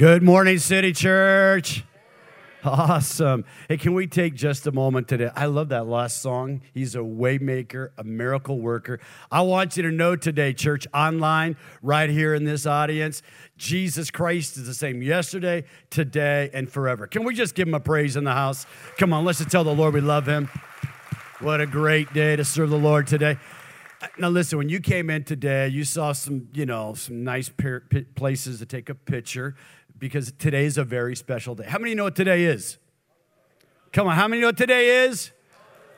Good morning, City Church. Awesome. Hey, can we take just a moment today? I love that last song. He's a waymaker, a miracle worker. I want you to know today, church, online, right here in this audience, Jesus Christ is the same yesterday, today, and forever. Can we just give him a praise in the house? Come on, let's just tell the Lord we love him. What a great day to serve the Lord today. Now, listen, when you came in today, you saw some, you know, some nice places to take a picture because today is a very special day. How many know what today is? Come on, how many know what today is?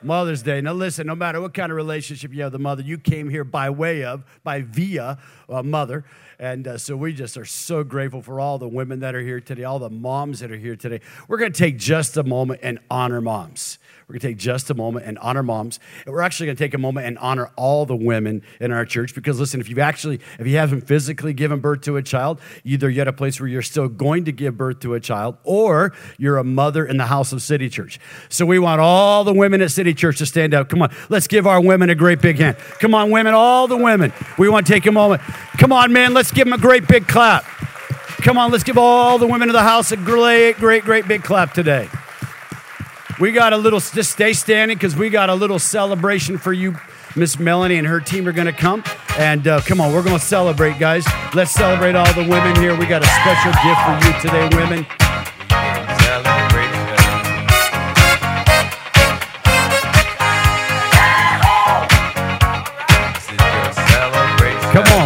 Mother's Day. Now, listen, no matter what kind of relationship you have with the mother, you came here by way of, by via a mother. And uh, so we just are so grateful for all the women that are here today, all the moms that are here today. We're going to take just a moment and honor moms. We're going to take just a moment and honor moms. And we're actually going to take a moment and honor all the women in our church because listen, if you've actually, if you haven't physically given birth to a child, either you're at a place where you're still going to give birth to a child or you're a mother in the house of City Church. So we want all the women at City Church to stand up. Come on, let's give our women a great big hand. Come on, women, all the women. We want to take a moment. Come on, man, let's give them a great big clap. Come on, let's give all the women of the house a great, great, great big clap today. We got a little, just stay standing because we got a little celebration for you. Miss Melanie and her team are going to come. And uh, come on, we're going to celebrate, guys. Let's celebrate all the women here. We got a special gift for you today, women.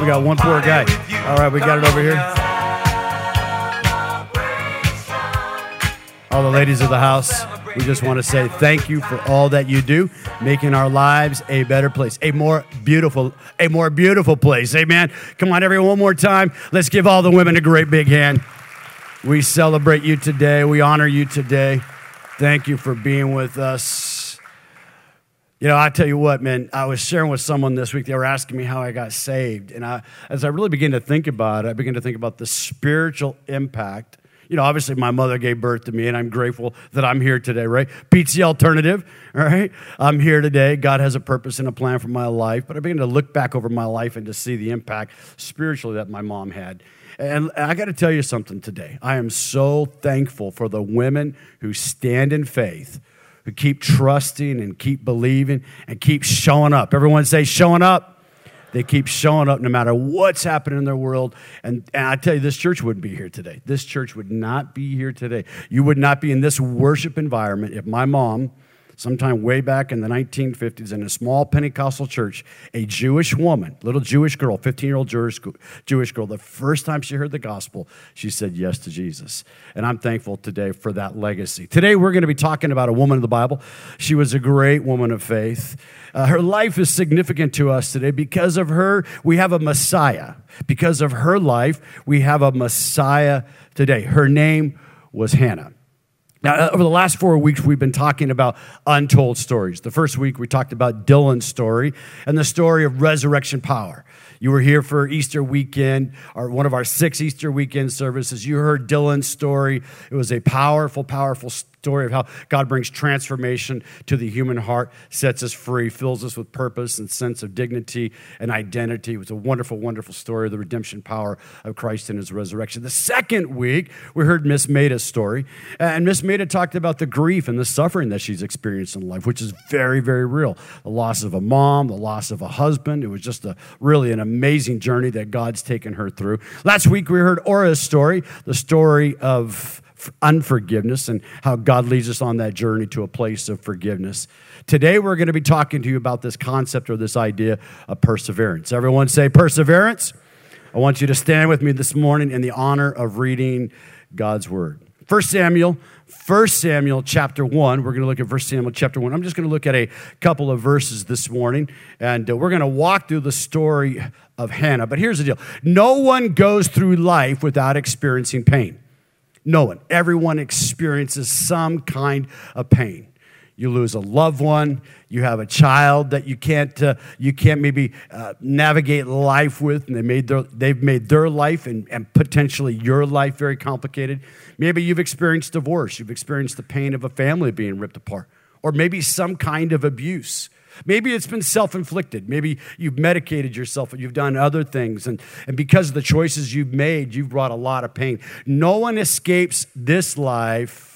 We got one poor guy. All right, we got it over here. All the ladies of the house, we just want to say thank you for all that you do, making our lives a better place, a more beautiful, a more beautiful place. Amen. Come on, everyone, one more time. Let's give all the women a great big hand. We celebrate you today. We honor you today. Thank you for being with us. You know, I tell you what, man, I was sharing with someone this week. They were asking me how I got saved. And I, as I really began to think about it, I began to think about the spiritual impact. You know, obviously, my mother gave birth to me, and I'm grateful that I'm here today, right? Beats the alternative, all right? I'm here today. God has a purpose and a plan for my life. But I began to look back over my life and to see the impact spiritually that my mom had. And I got to tell you something today. I am so thankful for the women who stand in faith, who keep trusting and keep believing and keep showing up. Everyone say, showing up. They keep showing up no matter what's happening in their world. And, and I tell you, this church wouldn't be here today. This church would not be here today. You would not be in this worship environment if my mom sometime way back in the 1950s in a small Pentecostal church, a Jewish woman, little Jewish girl, 15 year old Jewish, girl, the first time she heard the gospel, she said yes to Jesus. And I'm thankful today for that legacy. Today, we're going to be talking about a woman of the Bible. She was a great woman of faith. Uh, her life is significant to us today. Because of her, we have a Messiah. Because of her life, we have a Messiah today. Her name was Hannah. Now, uh, over the last four weeks, we've been talking about untold stories. The first week, we talked about Dylan's story and the story of resurrection power. You were here for Easter weekend, or one of our six Easter weekend services. You heard Dylan's story. It was a powerful, powerful story of how God brings transformation to the human heart, sets us free, fills us with purpose and sense of dignity and identity. It was a wonderful, wonderful story of the redemption power of Christ and his resurrection. The second week, we heard Miss Maida's story. And Miss Maida talked about the grief and the suffering that she's experienced in life, which is very, very real. The loss of a mom, the loss of a husband. It was just a really an amazing journey that God's taken her through. Last week, we heard Aura's story, the story of unforgiveness and how God leads us on that journey to a place of forgiveness. Today, we're going to be talking to you about this concept or this idea of perseverance. Everyone say perseverance. I want you to stand with me this morning in the honor of reading God's word. 1 Samuel, 1 Samuel chapter 1. We're going to look at 1 Samuel chapter 1. I'm just going to look at a couple of verses this morning, and uh, we're going to walk through the story of Hannah. But here's the deal no one goes through life without experiencing pain. No one. Everyone experiences some kind of pain. You lose a loved one. You have a child that you can't, uh, you can't maybe uh, navigate life with, and they made their, they've made their life and, and potentially your life very complicated. Maybe you've experienced divorce. You've experienced the pain of a family being ripped apart, or maybe some kind of abuse. Maybe it's been self inflicted. Maybe you've medicated yourself and you've done other things. And, and because of the choices you've made, you've brought a lot of pain. No one escapes this life.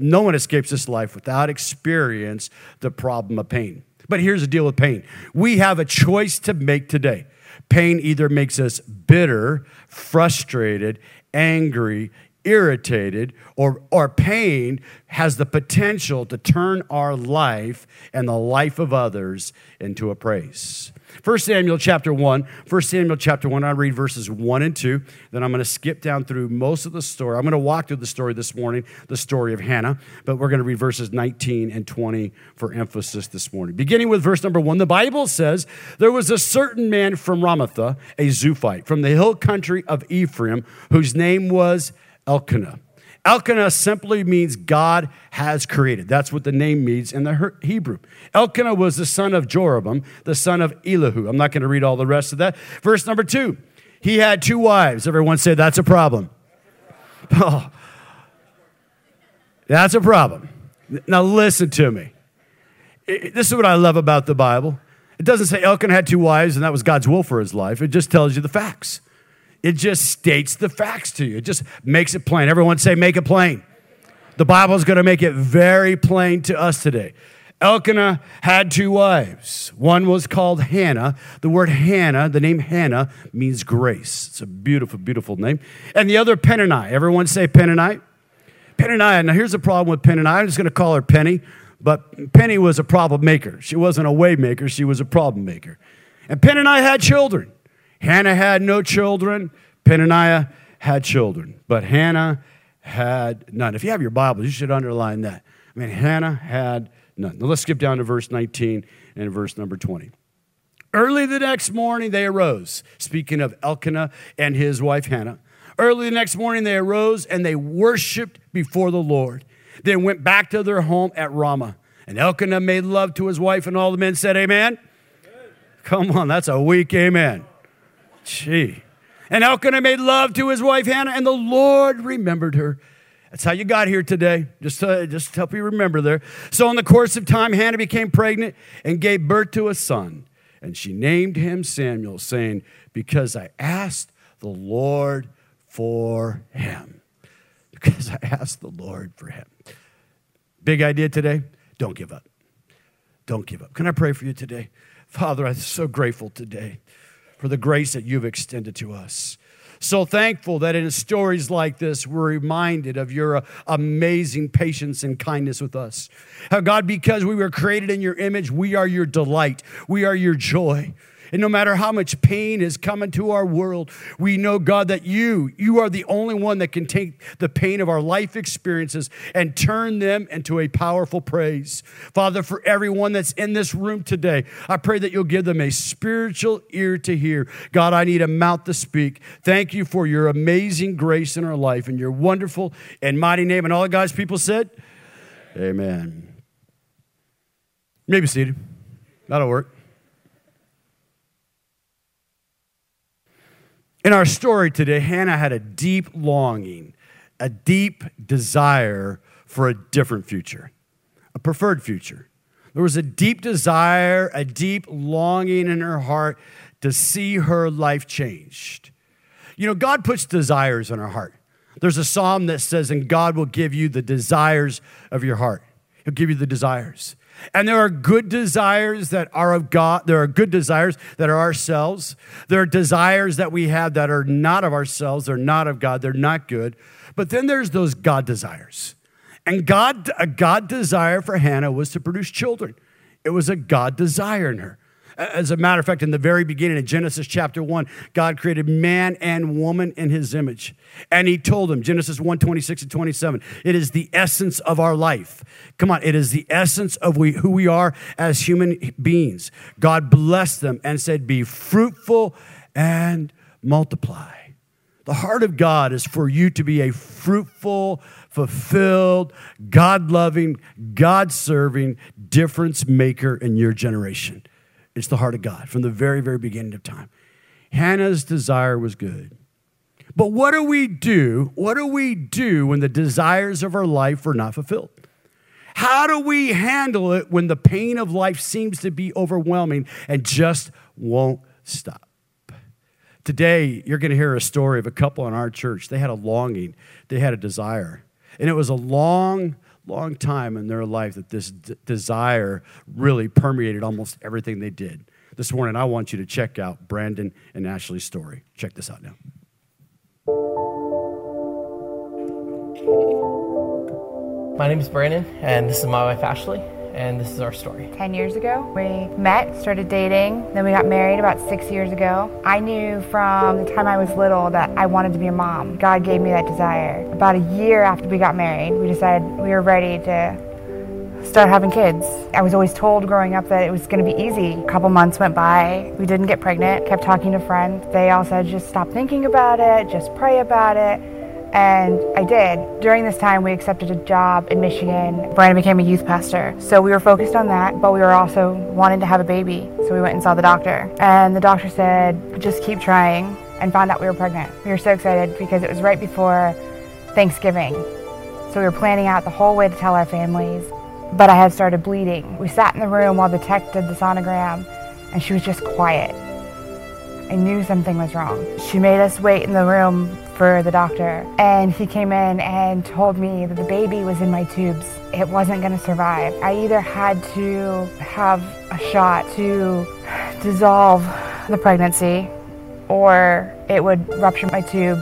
No one escapes this life without experience the problem of pain. But here's the deal with pain we have a choice to make today. Pain either makes us bitter, frustrated, angry, irritated or, or pain has the potential to turn our life and the life of others into a praise. 1 Samuel chapter 1, 1 Samuel chapter 1, I read verses 1 and 2. Then I'm going to skip down through most of the story. I'm going to walk through the story this morning, the story of Hannah, but we're going to read verses 19 and 20 for emphasis this morning. Beginning with verse number 1, the Bible says, There was a certain man from Ramatha, a Zuphite, from the hill country of Ephraim, whose name was Elkanah. Elkanah simply means God has created. That's what the name means in the Hebrew. Elkanah was the son of Jeroboam, the son of Elihu. I'm not going to read all the rest of that. Verse number two, he had two wives. Everyone said, that's a problem. Oh, that's a problem. Now listen to me. This is what I love about the Bible. It doesn't say Elkanah had two wives and that was God's will for his life. It just tells you the facts. It just states the facts to you. It just makes it plain. Everyone say, make it plain. The Bible is going to make it very plain to us today. Elkanah had two wives. One was called Hannah. The word Hannah, the name Hannah, means grace. It's a beautiful, beautiful name. And the other Peninnah. Everyone say Peninnah. Peninnah. Now here's the problem with Peninnah. I'm just going to call her Penny, but Penny was a problem maker. She wasn't a way maker. She was a problem maker. And Peninnah had children. Hannah had no children. Peninnah had children, but Hannah had none. If you have your Bible, you should underline that. I mean, Hannah had none. Now let's skip down to verse 19 and verse number 20. Early the next morning, they arose. Speaking of Elkanah and his wife Hannah. Early the next morning, they arose and they worshiped before the Lord. They went back to their home at Ramah. And Elkanah made love to his wife, and all the men said, Amen. amen. Come on, that's a weak amen. Gee. And Elkanah made love to his wife Hannah, and the Lord remembered her. That's how you got here today. Just to, just to help you remember there. So, in the course of time, Hannah became pregnant and gave birth to a son. And she named him Samuel, saying, Because I asked the Lord for him. Because I asked the Lord for him. Big idea today? Don't give up. Don't give up. Can I pray for you today? Father, I'm so grateful today for the grace that you've extended to us. So thankful that in stories like this, we're reminded of your uh, amazing patience and kindness with us. How, God, because we were created in your image, we are your delight, we are your joy. And no matter how much pain is coming to our world, we know, God, that you, you are the only one that can take the pain of our life experiences and turn them into a powerful praise. Father, for everyone that's in this room today, I pray that you'll give them a spiritual ear to hear. God, I need a mouth to speak. Thank you for your amazing grace in our life and your wonderful and mighty name. And all the God's people said, Amen. Maybe seated. That'll work. In our story today, Hannah had a deep longing, a deep desire for a different future, a preferred future. There was a deep desire, a deep longing in her heart to see her life changed. You know, God puts desires in our heart. There's a psalm that says, and God will give you the desires of your heart. He'll give you the desires. And there are good desires that are of God. There are good desires that are ourselves. There are desires that we have that are not of ourselves. They're not of God. They're not good. But then there's those God desires. And God, a God desire for Hannah was to produce children. It was a God desire in her. As a matter of fact, in the very beginning of Genesis chapter 1, God created man and woman in his image. And he told them, Genesis 1 26 and 27, it is the essence of our life. Come on, it is the essence of we, who we are as human beings. God blessed them and said, Be fruitful and multiply. The heart of God is for you to be a fruitful, fulfilled, God loving, God serving difference maker in your generation. It's the heart of God from the very, very beginning of time. Hannah's desire was good. But what do we do? What do we do when the desires of our life are not fulfilled? How do we handle it when the pain of life seems to be overwhelming and just won't stop? Today, you're going to hear a story of a couple in our church. They had a longing, they had a desire. And it was a long, long time in their life that this d- desire really permeated almost everything they did. This morning, I want you to check out Brandon and Ashley's story. Check this out now. My name is Brandon, and this is my wife Ashley, and this is our story. 10 years ago. We met, started dating, then we got married about six years ago. I knew from the time I was little that I wanted to be a mom. God gave me that desire. About a year after we got married, we decided we were ready to start having kids. I was always told growing up that it was going to be easy. A couple months went by, we didn't get pregnant, kept talking to friends. They all said, just stop thinking about it, just pray about it. And I did. During this time, we accepted a job in Michigan. Brandon became a youth pastor. So we were focused on that, but we were also wanting to have a baby. So we went and saw the doctor. And the doctor said, just keep trying, and found out we were pregnant. We were so excited because it was right before Thanksgiving. So we were planning out the whole way to tell our families. But I had started bleeding. We sat in the room while the tech did the sonogram, and she was just quiet. I knew something was wrong. She made us wait in the room for the doctor, and he came in and told me that the baby was in my tubes. It wasn't going to survive. I either had to have a shot to dissolve the pregnancy, or it would rupture my tube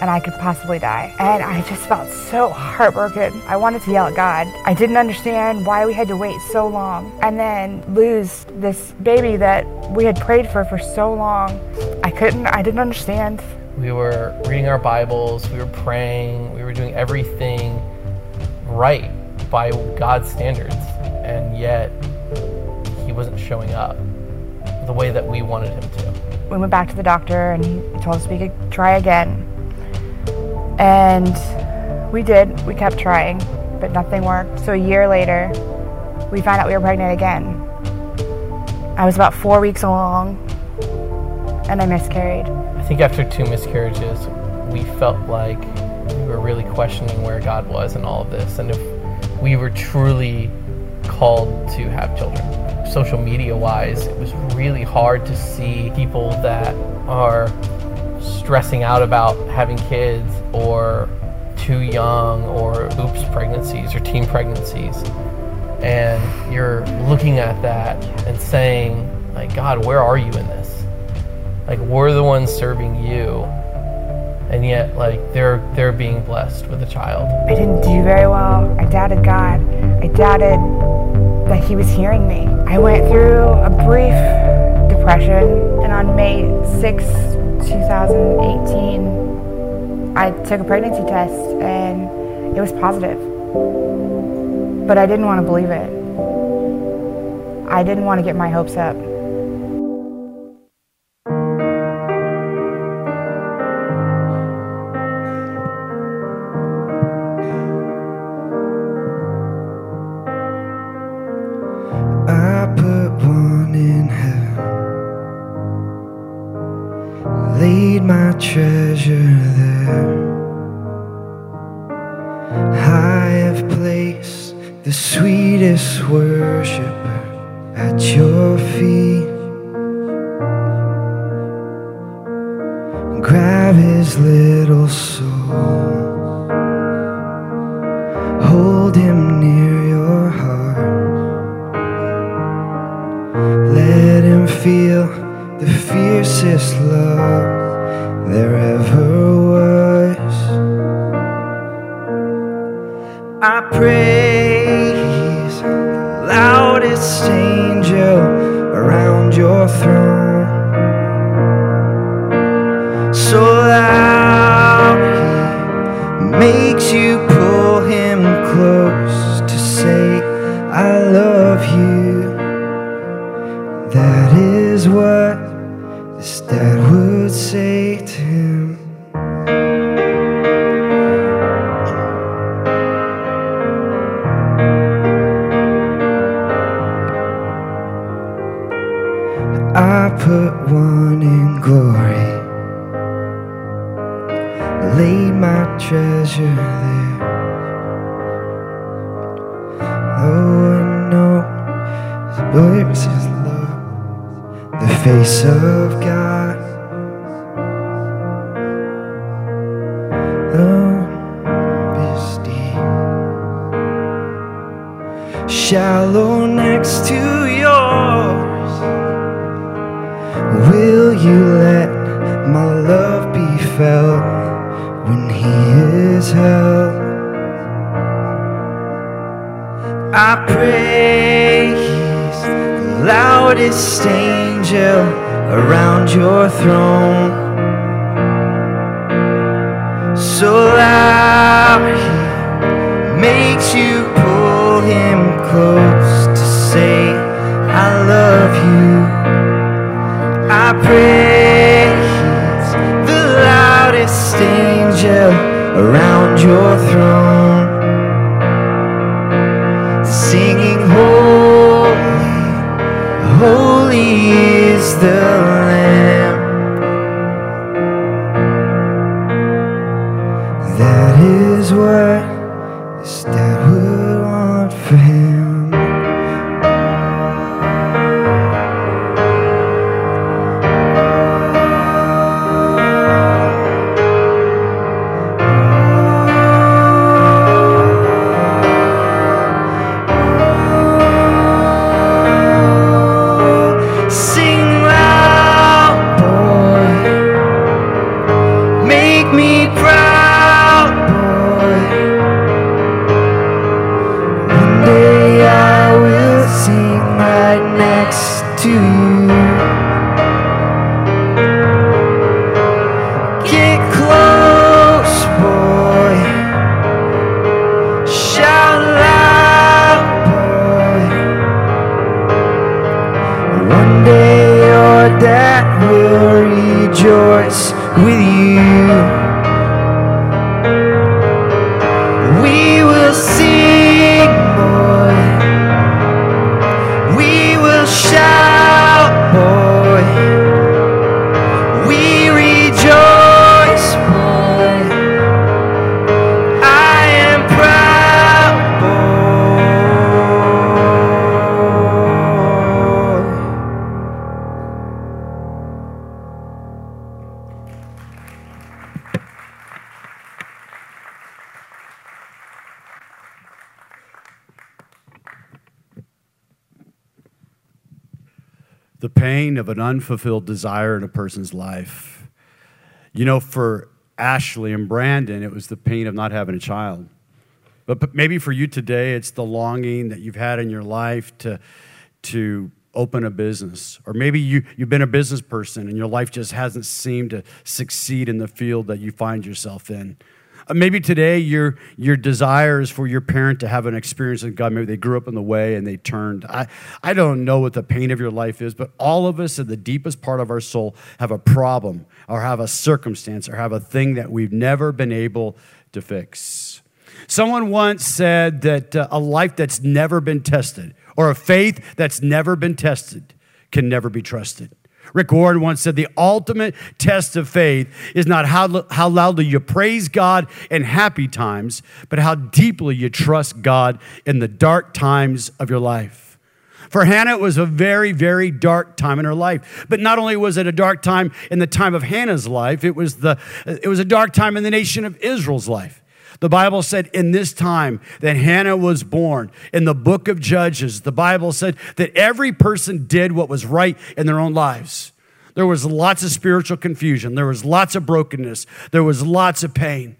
and I could possibly die. And I just felt so heartbroken. I wanted to yell at God. I didn't understand why we had to wait so long and then lose this baby that we had prayed for for so long. I couldn't, I didn't understand. We were reading our Bibles, we were praying, we were doing everything right by God's standards, and yet He wasn't showing up the way that we wanted Him to. We went back to the doctor and he told us we could try again. And we did. We kept trying, but nothing worked. So a year later, we found out we were pregnant again. I was about four weeks along and I miscarried. I think after two miscarriages, we felt like we were really questioning where God was in all of this and if we were truly called to have children. Social media wise, it was really hard to see people that are stressing out about having kids or too young or oops pregnancies or teen pregnancies. And you're looking at that and saying, like, God, where are you in this? Like we're the ones serving you. And yet like they're they're being blessed with a child. I didn't do very well. I doubted God. I doubted that He was hearing me. I went through a brief depression, and on May 6, 2018, I took a pregnancy test and it was positive. But I didn't want to believe it. I didn't want to get my hopes up. The sweetest worshiper at your feet. Grab his little soul, hold him near your heart. Let him feel the fiercest love there ever the face of God. Is deep, shallow next to yours. Will you let my love be felt when He is held? I pray He's the loudest angel around your throne. So loud He makes you pull Him close to say, I love you. I pray he's the loudest angel around your throne, singing, Holy, holy is the the pain of an unfulfilled desire in a person's life. You know, for Ashley and Brandon, it was the pain of not having a child. But, but maybe for you today, it's the longing that you've had in your life to, to open a business. Or maybe you, you've been a business person and your life just hasn't seemed to succeed in the field that you find yourself in. Uh, Maybe today your, your desire is for your parent to have an experience with God. Maybe they grew up in the way and they turned. I, I don't know what the pain of your life is, but all of us in the deepest part of our soul have a problem or have a circumstance or have a thing that we've never been able to fix. Someone once said that uh, a life that's never been tested or a faith that's never been tested can never be trusted. Rick Warren once said the ultimate test of faith is not how, how loudly you praise God in happy times, but how deeply you trust God in the dark times of your life. For Hannah, it was a very, very dark time in her life. But not only was it a dark time in the time of Hannah's life, it was, the, it was a dark time in the nation of Israel's life. The Bible said in this time that Hannah was born. In the book of Judges, the Bible said that every person did what was right in their own lives. There was lots of spiritual confusion, there was lots of brokenness, there was lots of pain.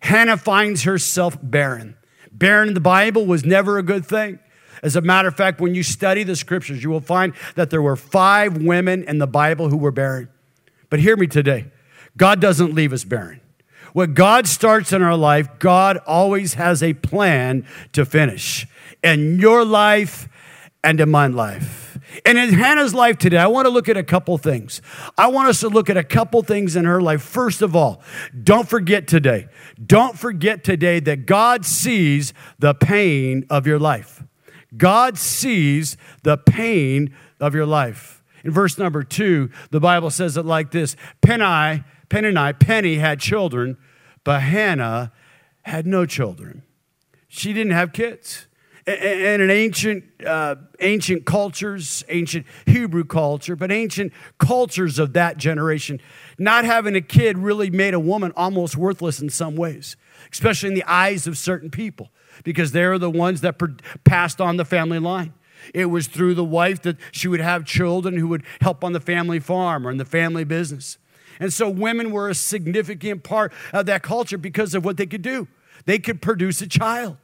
Hannah finds herself barren. Barren in the Bible was never a good thing. As a matter of fact, when you study the scriptures, you will find that there were five women in the Bible who were barren. But hear me today God doesn't leave us barren. What God starts in our life, God always has a plan to finish in your life and in my life. And in Hannah's life today, I want to look at a couple things. I want us to look at a couple things in her life. First of all, don't forget today, don't forget today that God sees the pain of your life. God sees the pain of your life. In verse number two, the Bible says it like this Penny, Penny, and I, Penny had children, but Hannah had no children. She didn't have kids. And in ancient, uh, ancient cultures, ancient Hebrew culture, but ancient cultures of that generation, not having a kid really made a woman almost worthless in some ways, especially in the eyes of certain people, because they're the ones that passed on the family line. It was through the wife that she would have children who would help on the family farm or in the family business. And so women were a significant part of that culture because of what they could do. They could produce a child.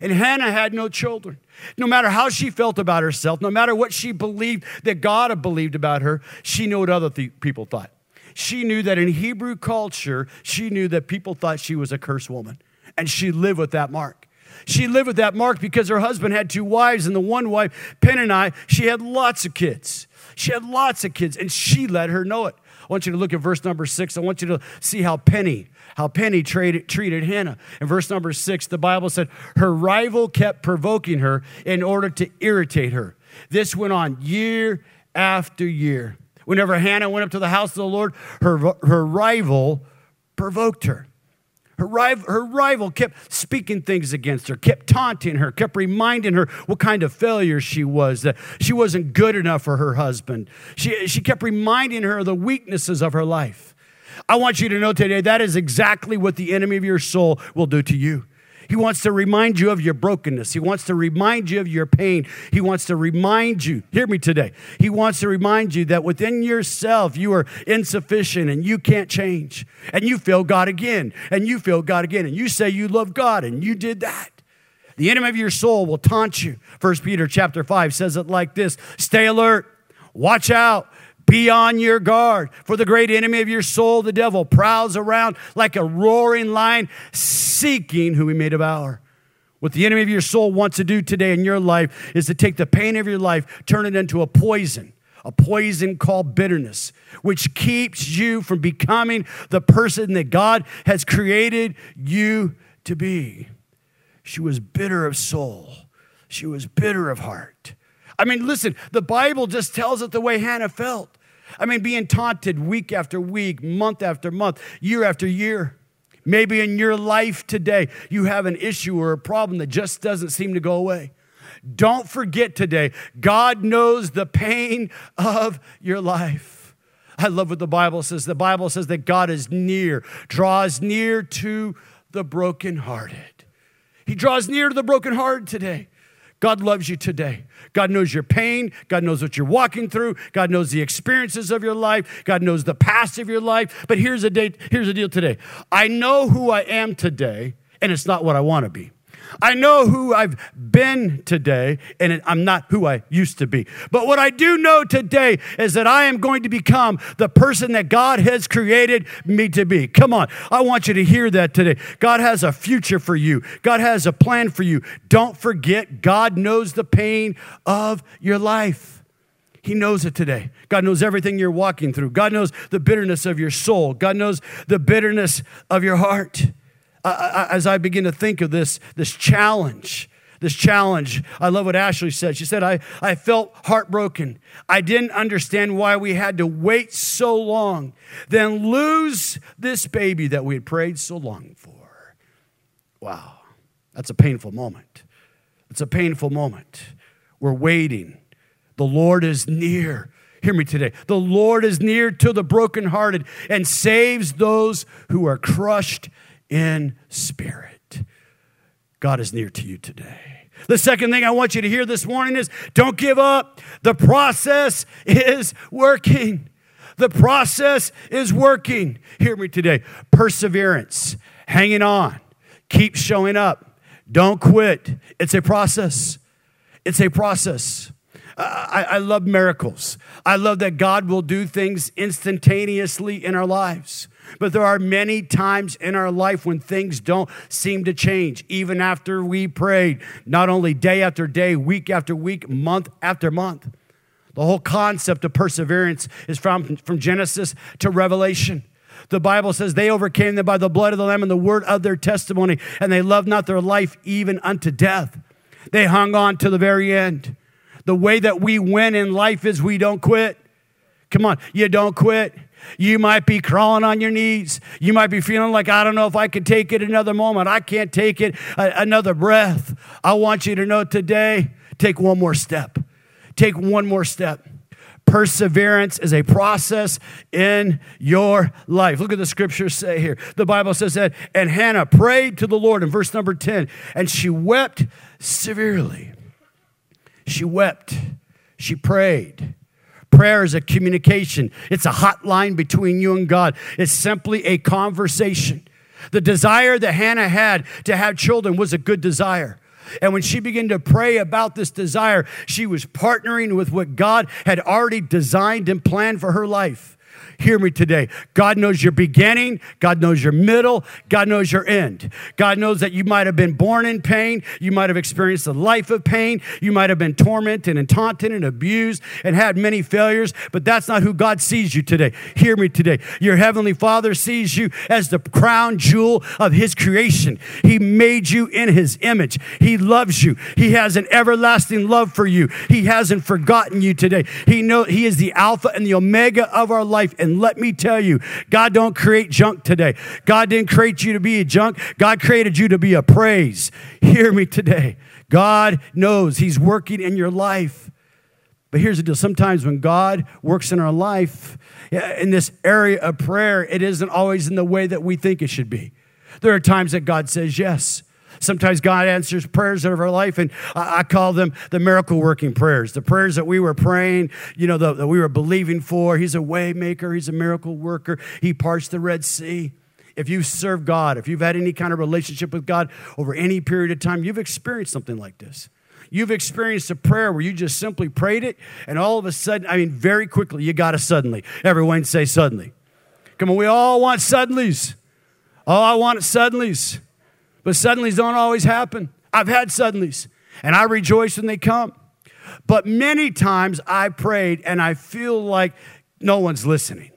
And Hannah had no children. No matter how she felt about herself, no matter what she believed that God had believed about her, she knew what other th- people thought. She knew that in Hebrew culture, she knew that people thought she was a cursed woman. And she lived with that mark. She lived with that mark because her husband had two wives, and the one wife, Peninnah, she had lots of kids. She had lots of kids, and she let her know it. Want you to look at verse number six. I want you to see how Penny, how Penny treated, treated Hannah. In verse number six, the Bible said, Her rival kept provoking her in order to irritate her. This went on year after year. Whenever Hannah went up to the house of the Lord, her, her rival provoked her. Her rival, her rival kept speaking things against her, kept taunting her, kept reminding her what kind of failure she was, that she wasn't good enough for her husband. She, she kept reminding her of the weaknesses of her life. I want you to know today that is exactly what the enemy of your soul will do to you. He wants to remind you of your brokenness. He wants to remind you of your pain. He wants to remind you, hear me today. He wants to remind you that within yourself you are insufficient and you can't change. And you feel God again, and you feel God again, and you say you love God, and you did that. The enemy of your soul will taunt you. First Peter chapter 5 says it like this stay alert, watch out. Be on your guard, for the great enemy of your soul, the devil, prowls around like a roaring lion, seeking who he may devour. What the enemy of your soul wants to do today in your life is to take the pain of your life, turn it into a poison, a poison called bitterness, which keeps you from becoming the person that God has created you to be. She was bitter of soul, she was bitter of heart. I mean, listen, the Bible just tells it the way Hannah felt. I mean, being taunted week after week, month after month, year after year. Maybe in your life today, you have an issue or a problem that just doesn't seem to go away. Don't forget today, God knows the pain of your life. I love what the Bible says. The Bible says that God is near, draws near to the brokenhearted. He draws near to the brokenhearted today. God loves you today. God knows your pain. God knows what you're walking through. God knows the experiences of your life. God knows the past of your life. But here's a date, here's the deal today. I know who I am today, and it's not what I want to be. I know who I've been today, and I'm not who I used to be. But what I do know today is that I am going to become the person that God has created me to be. Come on, I want you to hear that today. God has a future for you, God has a plan for you. Don't forget, God knows the pain of your life. He knows it today. God knows everything you're walking through. God knows the bitterness of your soul. God knows the bitterness of your heart as I begin to think of this, this challenge, this challenge, I love what Ashley said. She said, I, I felt heartbroken. I didn't understand why we had to wait so long, then lose this baby that we had prayed so long for. Wow, that's a painful moment. It's a painful moment. We're waiting. The Lord is near. Hear me today. The Lord is near to the brokenhearted and saves those who are crushed in spirit. God is near to you today. The second thing I want you to hear this morning is don't give up. The process is working. The process is working. Hear me today. Perseverance, hanging on, keep showing up. Don't quit. It's a process. It's a process. I, I, love miracles. I love that God will do things instantaneously in our lives. But there are many times in our life when things don't seem to change, even after we prayed, not only day after day, week after week, month after month. The whole concept of perseverance is from, from Genesis to Revelation. The Bible says they overcame them by the blood of the Lamb and the word of their testimony, and they loved not their life even unto death. They hung on to the very end. The way that we win in life is we don't quit. Come on, you don't quit. You might be crawling on your knees. You might be feeling like, I don't know if I can take it another moment. I can't take it another breath. I want you to know today, take one more step. Take one more step. Perseverance is a process in your life. Look at the scriptures say here. The Bible says that, and Hannah prayed to the Lord in verse number 10, and she wept severely. She wept. She prayed. Prayer is a communication, it's a hotline between you and God. It's simply a conversation. The desire that Hannah had to have children was a good desire. And when she began to pray about this desire, she was partnering with what God had already designed and planned for her life. Hear me today. God knows your beginning. God knows your middle. God knows your end. God knows that you might have been born in pain. You might have experienced a life of pain. You might have been tormented and taunted and abused and had many failures, but that's not who God sees you today. Hear me today. Your heavenly Father sees you as the crown jewel of his creation. He made you in his image. He loves you. He has an everlasting love for you. He hasn't forgotten you today. He know he is the alpha and the omega of our life and let me tell you, God don't create junk today. God didn't create you to be a junk. God created you to be a praise. Hear me today. God knows He's working in your life. But here's the deal sometimes when God works in our life, in this area of prayer, it isn't always in the way that we think it should be. There are times that God says yes. Sometimes God answers prayers out of our life, and I, call them the miracle working prayers. The prayers that we were praying, you know, that we were believing for. He's a way maker, He's a miracle worker. He parts the Red Sea. If you serve God, if you've had any kind of relationship with God over any period of time, you've experienced something like this. You've experienced a prayer where you just simply prayed it, and all of a sudden, I mean, very quickly, you got a suddenly. Everyone say suddenly. Come on, we all want suddenlies. Oh, I want suddenlies. But suddenlies don't always happen. I've had suddenlies, and I rejoice when they come. But many times I prayed and I feel like no one's listening.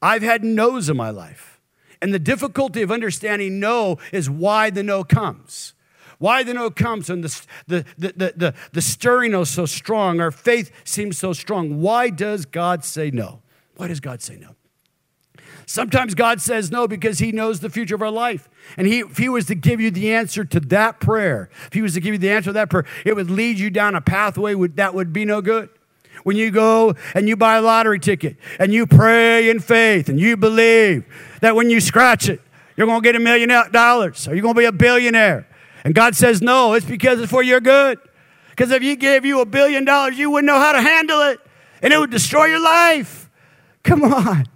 I've had no's in my life. And the difficulty of understanding no is why the no comes. Why the no comes and the, the, the, the, the, stirring is so strong, our faith seems so strong. Why does God say no? Why does God say no? Sometimes God says no because He knows the future of our life. And he, if He was to give you the answer to that prayer, if He was to give you the answer to that prayer, it would lead you down a pathway that would be no good. When you go and you buy a lottery ticket and you pray in faith and you believe that when you scratch it, you're going to get a million dollars or you're going to be a billionaire. And God says no, it's because it's for your good. Because if He gave you a billion dollars, you wouldn't know how to handle it and it would destroy your life. Come on.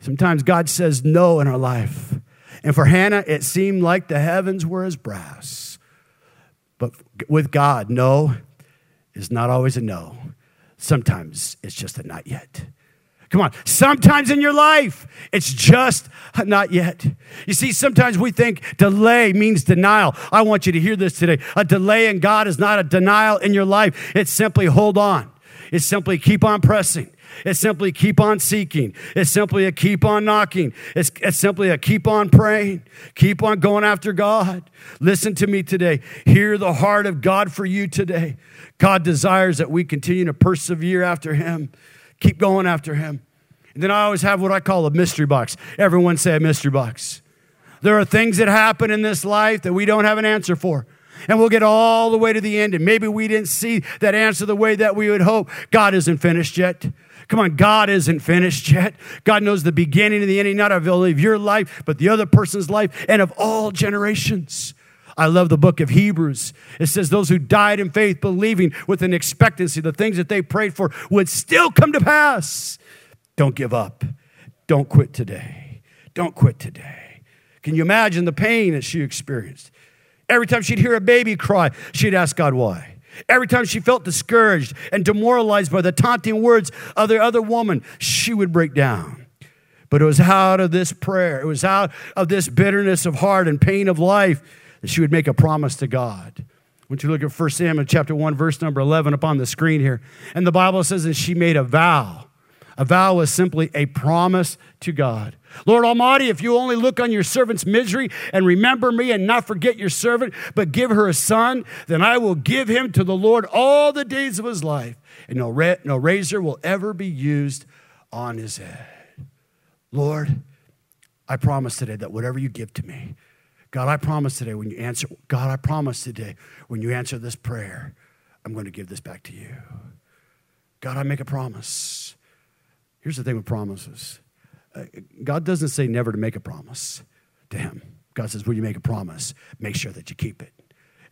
Sometimes God says no in our life. And for Hannah, it seemed like the heavens were as brass. But with God, no is not always a no. Sometimes it's just a not yet. Come on. Sometimes in your life, it's just not yet. You see, sometimes we think delay means denial. I want you to hear this today. A delay in God is not a denial in your life, it's simply hold on. It's simply keep on pressing. It's simply keep on seeking. It's simply a keep on knocking. It's, it's simply a keep on praying. Keep on going after God. Listen to me today. Hear the heart of God for you today. God desires that we continue to persevere after Him. Keep going after Him. And then I always have what I call a mystery box. Everyone say a mystery box. There are things that happen in this life that we don't have an answer for. And we'll get all the way to the end. And maybe we didn't see that answer the way that we would hope. God isn't finished yet. Come on, God isn't finished yet. God knows the beginning and the ending, not only of your life, but the other person's life and of all generations. I love the book of Hebrews. It says, Those who died in faith, believing with an expectancy, the things that they prayed for would still come to pass. Don't give up. Don't quit today. Don't quit today. Can you imagine the pain that she experienced? Every time she'd hear a baby cry, she'd ask God why. Every time she felt discouraged and demoralized by the taunting words of the other woman, she would break down. But it was out of this prayer, it was out of this bitterness of heart and pain of life that she would make a promise to God. When you look at 1 Samuel chapter 1, verse number 11 up on the screen here, and the Bible says that she made a vow. A vow is simply a promise to God. Lord Almighty, if you only look on your servant's misery and remember me and not forget your servant, but give her a son, then I will give him to the Lord all the days of his life, and no, ra- no razor will ever be used on his head. Lord, I promise today that whatever you give to me, God, I promise today when you answer, God, I promise today when you answer this prayer, I'm going to give this back to you. God, I make a promise. Here's the thing with promises uh, God doesn't say never to make a promise to Him. God says, when you make a promise, make sure that you keep it.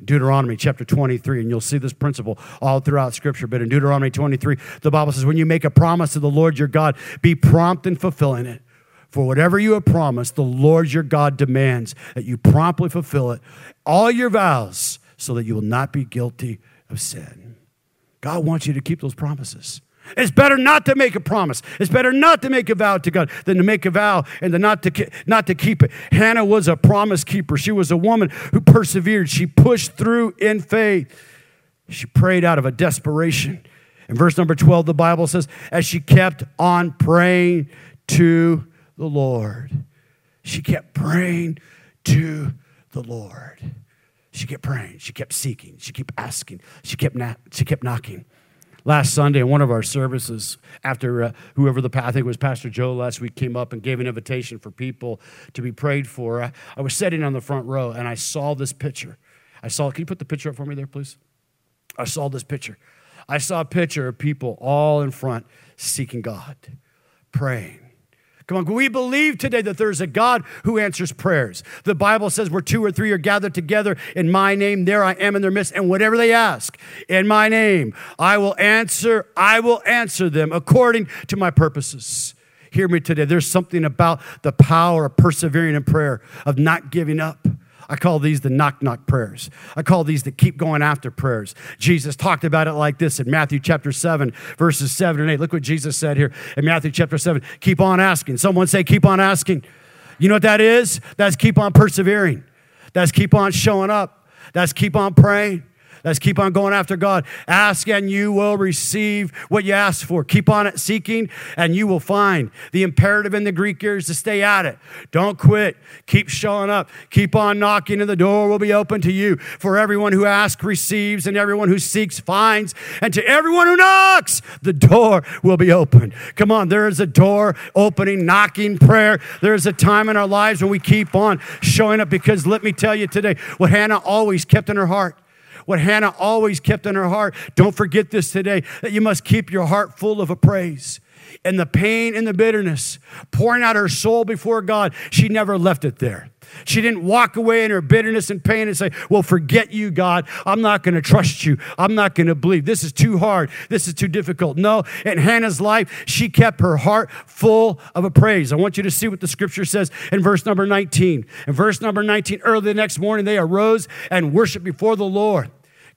Deuteronomy chapter 23, and you'll see this principle all throughout Scripture. But in Deuteronomy 23, the Bible says, when you make a promise to the Lord your God, be prompt in fulfilling it. For whatever you have promised, the Lord your God demands that you promptly fulfill it, all your vows, so that you will not be guilty of sin. God wants you to keep those promises. It's better not to make a promise. It's better not to make a vow to God than to make a vow and to not to, not to keep it. Hannah was a promise keeper. She was a woman who persevered. She pushed through in faith. She prayed out of a desperation. In verse number 12, the Bible says, as she kept on praying to the Lord, she kept praying to the Lord. She kept praying. She kept seeking. She kept asking. She kept, na- she kept knocking. Last Sunday, in one of our services, after uh, whoever the, I think it was Pastor Joe last week, came up and gave an invitation for people to be prayed for, I, I was sitting on the front row and I saw this picture. I saw, can you put the picture up for me there, please? I saw this picture. I saw a picture of people all in front seeking God, praying. Come on, we believe today that there's a God who answers prayers. The Bible says where two or three are gathered together in my name, there I am in their midst. And whatever they ask in my name, I will answer, I will answer them according to my purposes. Hear me today. There's something about the power of persevering in prayer, of not giving up. I call these the knock knock prayers. I call these the keep going after prayers. Jesus talked about it like this in Matthew chapter 7, verses 7 and 8. Look what Jesus said here in Matthew chapter 7. Keep on asking. Someone say, keep on asking. You know what that is? That's keep on persevering. That's keep on showing up. That's keep on praying. Let's keep on going after God. Ask and you will receive what you ask for. Keep on seeking and you will find. The imperative in the Greek here is to stay at it. Don't quit. Keep showing up. Keep on knocking and the door will be open to you. For everyone who asks receives and everyone who seeks finds. And to everyone who knocks, the door will be open. Come on, there is a door opening, knocking prayer. There is a time in our lives when we keep on showing up because let me tell you today what Hannah always kept in her heart what Hannah always kept in her heart. Don't forget this today that you must keep your heart full of a praise. And the pain and the bitterness, pouring out her soul before God, she never left it there. She didn't walk away in her bitterness and pain and say, Well, forget you, God. I'm not going to trust you. I'm not going to believe. This is too hard. This is too difficult. No, in Hannah's life, she kept her heart full of a praise. I want you to see what the scripture says in verse number 19. In verse number 19, early the next morning, they arose and worshiped before the Lord.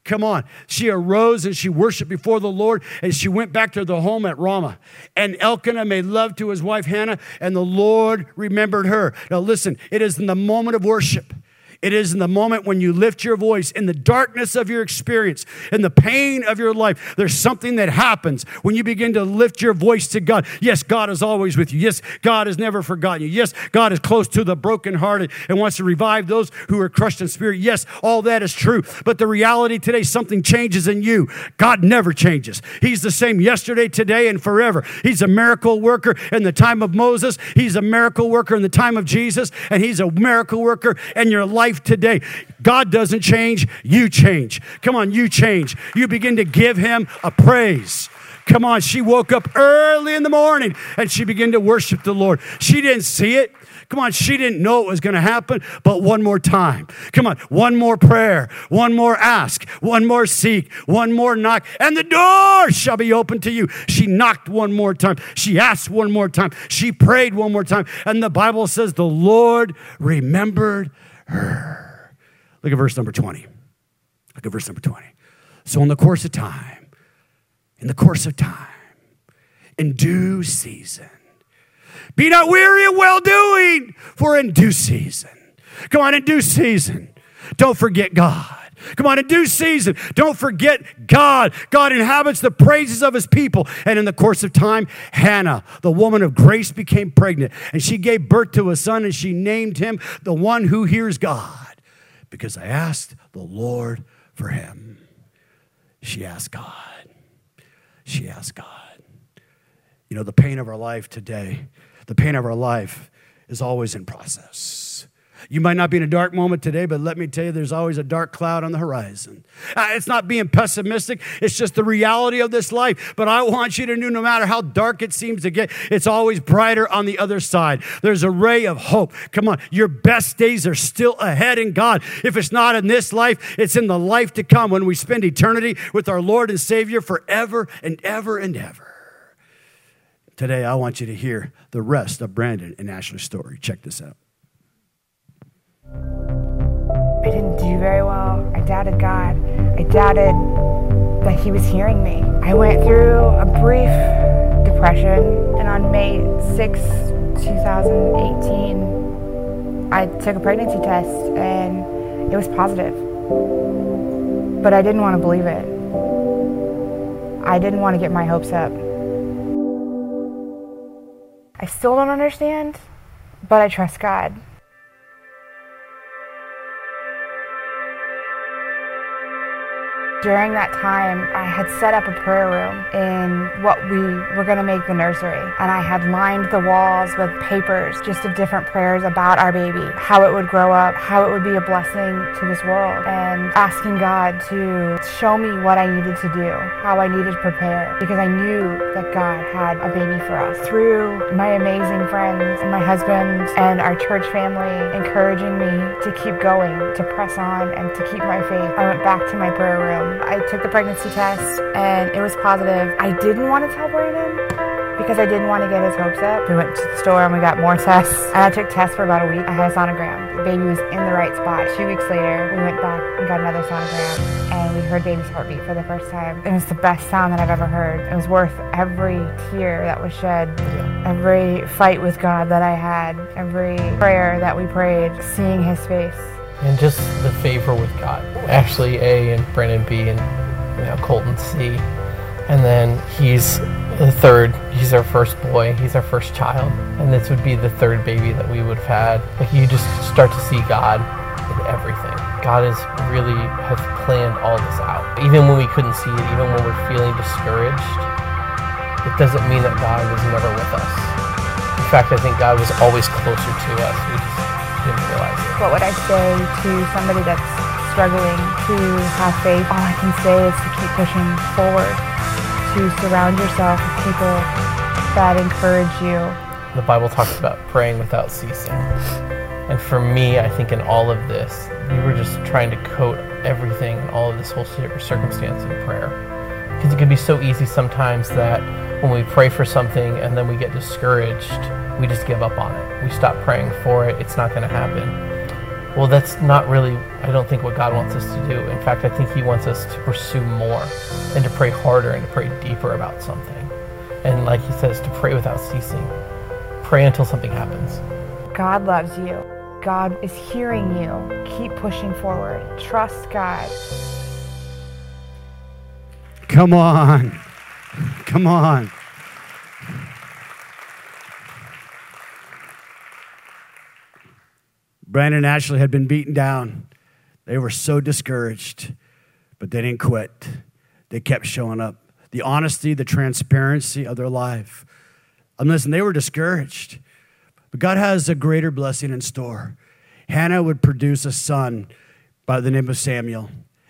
Come on. She arose and she worshiped before the Lord and she went back to the home at Ramah. And Elkanah made love to his wife Hannah and the Lord remembered her. Now listen, it is in the moment of worship it is in the moment when you lift your voice in the darkness of your experience, in the pain of your life. There's something that happens when you begin to lift your voice to God. Yes, God is always with you. Yes, God has never forgotten you. Yes, God is close to the brokenhearted and wants to revive those who are crushed in spirit. Yes, all that is true. But the reality today, something changes in you. God never changes. He's the same yesterday, today, and forever. He's a miracle worker in the time of Moses. He's a miracle worker in the time of Jesus. And He's a miracle worker in your life life today. God doesn't change, you change. Come on, you change. You begin to give him a praise. Come on, she woke up early in the morning and she began to worship the Lord. She didn't see it. Come on, she didn't know it was going to happen, but one more time. Come on, one more prayer, one more ask, one more seek, one more knock, and the door shall be open to you. She knocked one more time. She asked one more time. She prayed one more time. And the Bible says the Lord remembered. Look at verse number 20. Look at verse number 20. So, in the course of time, in the course of time, in due season, be not weary of well doing, for in due season, come on, in due season, don't forget God. Come on, in due season, don't forget God. God inhabits the praises of his people. And in the course of time, Hannah, the woman of grace, became pregnant. And she gave birth to a son, and she named him the one who hears God. Because I asked the Lord for him. She asked God. She asked God. You know, the pain of our life today, the pain of our life is always in process. You might not be in a dark moment today, but let me tell you, there's always a dark cloud on the horizon. Uh, it's not being pessimistic, it's just the reality of this life. But I want you to know no matter how dark it seems to get, it's always brighter on the other side. There's a ray of hope. Come on, your best days are still ahead in God. If it's not in this life, it's in the life to come when we spend eternity with our Lord and Savior forever and ever and ever. Today, I want you to hear the rest of Brandon and Ashley's story. Check this out. Very well. I doubted God. I doubted that He was hearing me. I went through a brief depression, and on May 6, 2018, I took a pregnancy test and it was positive. But I didn't want to believe it. I didn't want to get my hopes up. I still don't understand, but I trust God. During that time, I had set up a prayer room in what we were going to make the nursery. And I had lined the walls with papers just of different prayers about our baby, how it would grow up, how it would be a blessing to this world, and asking God to show me what I needed to do, how I needed to prepare, because I knew that God had a baby for us. Through my amazing friends, my husband, and our church family encouraging me to keep going, to press on, and to keep my faith, I went back to my prayer room Um, I took the pregnancy test and it was positive. I didn't want to tell Brandon because I didn't want to get his hopes up. We went to the store and we got more tests. And I took tests for about a week. I had a sonogram. The baby was in the right spot. Two weeks later, we went back and got another sonogram and we heard baby's heartbeat for the first time. It was the best sound that I've ever heard. It was worth every tear that was shed, every fight with God that I had, every prayer that we prayed, seeing his face and just the favor with God. Ashley A and Brandon B and you know Colton C, and then he's the third. He's our first boy. He's our first child, and this would be the third baby that we would have had. Like you just start to see God in everything. God has really has planned all this out. Even when we couldn't see it, even when we're feeling discouraged, it doesn't mean that God was never with us. In fact, I think God was always closer to us. What would I say to somebody that's struggling to have faith? All I can say is to keep pushing forward, to surround yourself with people that encourage you. The Bible talks about praying without ceasing. And for me, I think in all of this, we were just trying to coat everything and all of this whole circumstance in prayer. Because it can be so easy sometimes that when we pray for something and then we get discouraged, we just give up on it. We stop praying for it. It's not going to happen. Well, that's not really, I don't think, what God wants us to do. In fact, I think He wants us to pursue more and to pray harder and to pray deeper about something. And like He says, to pray without ceasing. Pray until something happens. God loves you. God is hearing you. Keep pushing forward. Trust God. Come on. Come on. Brandon and Ashley had been beaten down. They were so discouraged, but they didn't quit. They kept showing up. The honesty, the transparency of their life. And listen, they were discouraged, but God has a greater blessing in store. Hannah would produce a son by the name of Samuel,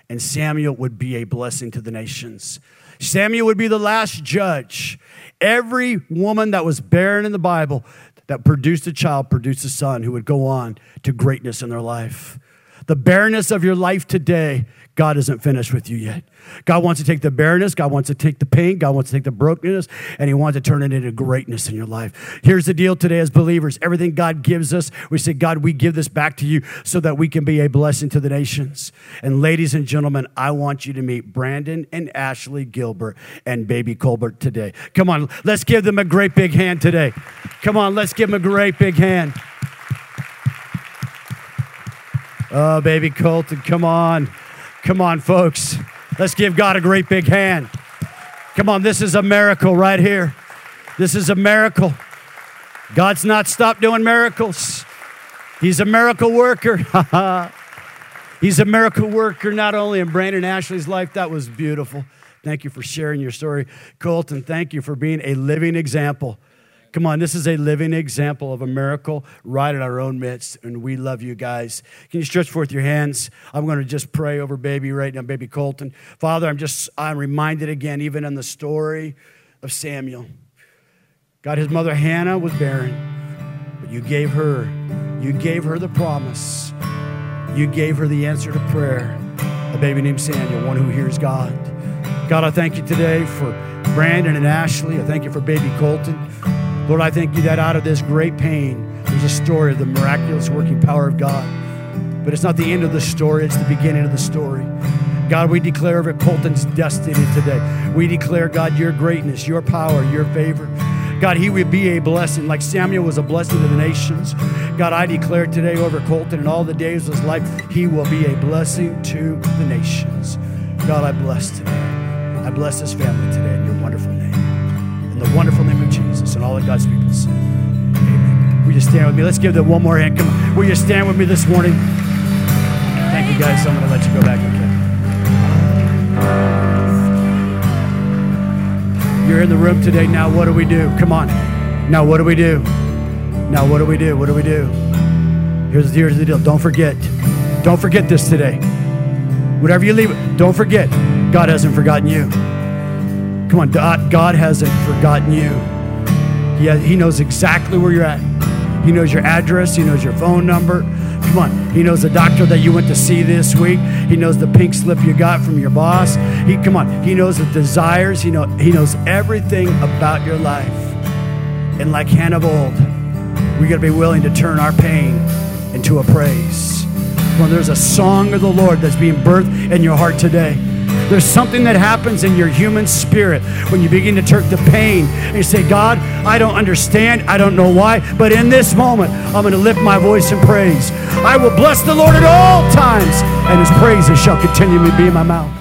and Samuel would be a blessing to the nations. Samuel would be the last judge. Every woman that was barren in the Bible, that produced a child produced a son who would go on to greatness in their life. The barrenness of your life today, God isn't finished with you yet. God wants to take the barrenness, God wants to take the pain, God wants to take the brokenness, and He wants to turn it into greatness in your life. Here's the deal today as believers everything God gives us, we say, God, we give this back to you so that we can be a blessing to the nations. And ladies and gentlemen, I want you to meet Brandon and Ashley Gilbert and baby Colton today. Come on, let's give them a great big hand today. Come on, let's give them a great big hand. Oh, baby Colton, come on. Come on, folks. Let's give God a great big hand. Come on, this is a miracle right here. This is a miracle. God's not stopped doing miracles. He's a miracle worker. He's a miracle worker not only in Brandon Ashley's life, that was beautiful. Thank you for sharing your story. Colton, thank you for being a living example. Come on, this is a living example of a miracle right in our own midst, and we love you guys. Can you stretch forth your hands? I'm going to just pray over baby right now, baby Colton. Father, I'm just, I'm reminded again, even in the story of Samuel. God, his mother Hannah was barren, but you gave her, you gave her the promise. You gave her the answer to prayer. A baby named Samuel, one who hears God. God, I thank you today for Brandon and Ashley. I thank you for baby Colton. Lord, I thank you that out of this great pain, there's a story of the miraculous working power of God. But it's not the end of the story, it's the beginning of the story. God, we declare over Colton's destiny today. We declare, God, your greatness, your power, your favor. God, he would be a blessing, like Samuel was a blessing to the nations. God, I declare today over Colton and all the days of his life, he will be a blessing to the nations. God, I bless today. I bless this family today in your wonderful name. In the wonderful name and all of God's people say, Amen. Will you stand with me? Let's give them one more hand. Come on. Will you stand with me this morning? Thank you, guys. I'm going to let you go back. Okay. You're in the room today. Now, what do we do? Come on. Now, what do we do? Now, what do we do? What do we do? Here's, here's the deal. Don't forget. Don't forget this today. Whatever you leave, don't forget. God hasn't forgotten you. Come on, God hasn't forgotten you. He, has, he knows exactly where you're at. He knows your address. He knows your phone number. Come on. He knows the doctor that you went to see this week. He knows the pink slip you got from your boss. He come on. He knows the desires. He know he knows everything about your life. And like Hannah of old, we got to be willing to turn our pain into a praise. When there's a song of the Lord that's being birthed in your heart today. There's something that happens in your human spirit when you begin to turn the pain and you say, God, I don't understand. I don't know why. But in this moment, I'm going to lift my voice in praise. I will bless the Lord at all times, and his praises shall continually be in my mouth.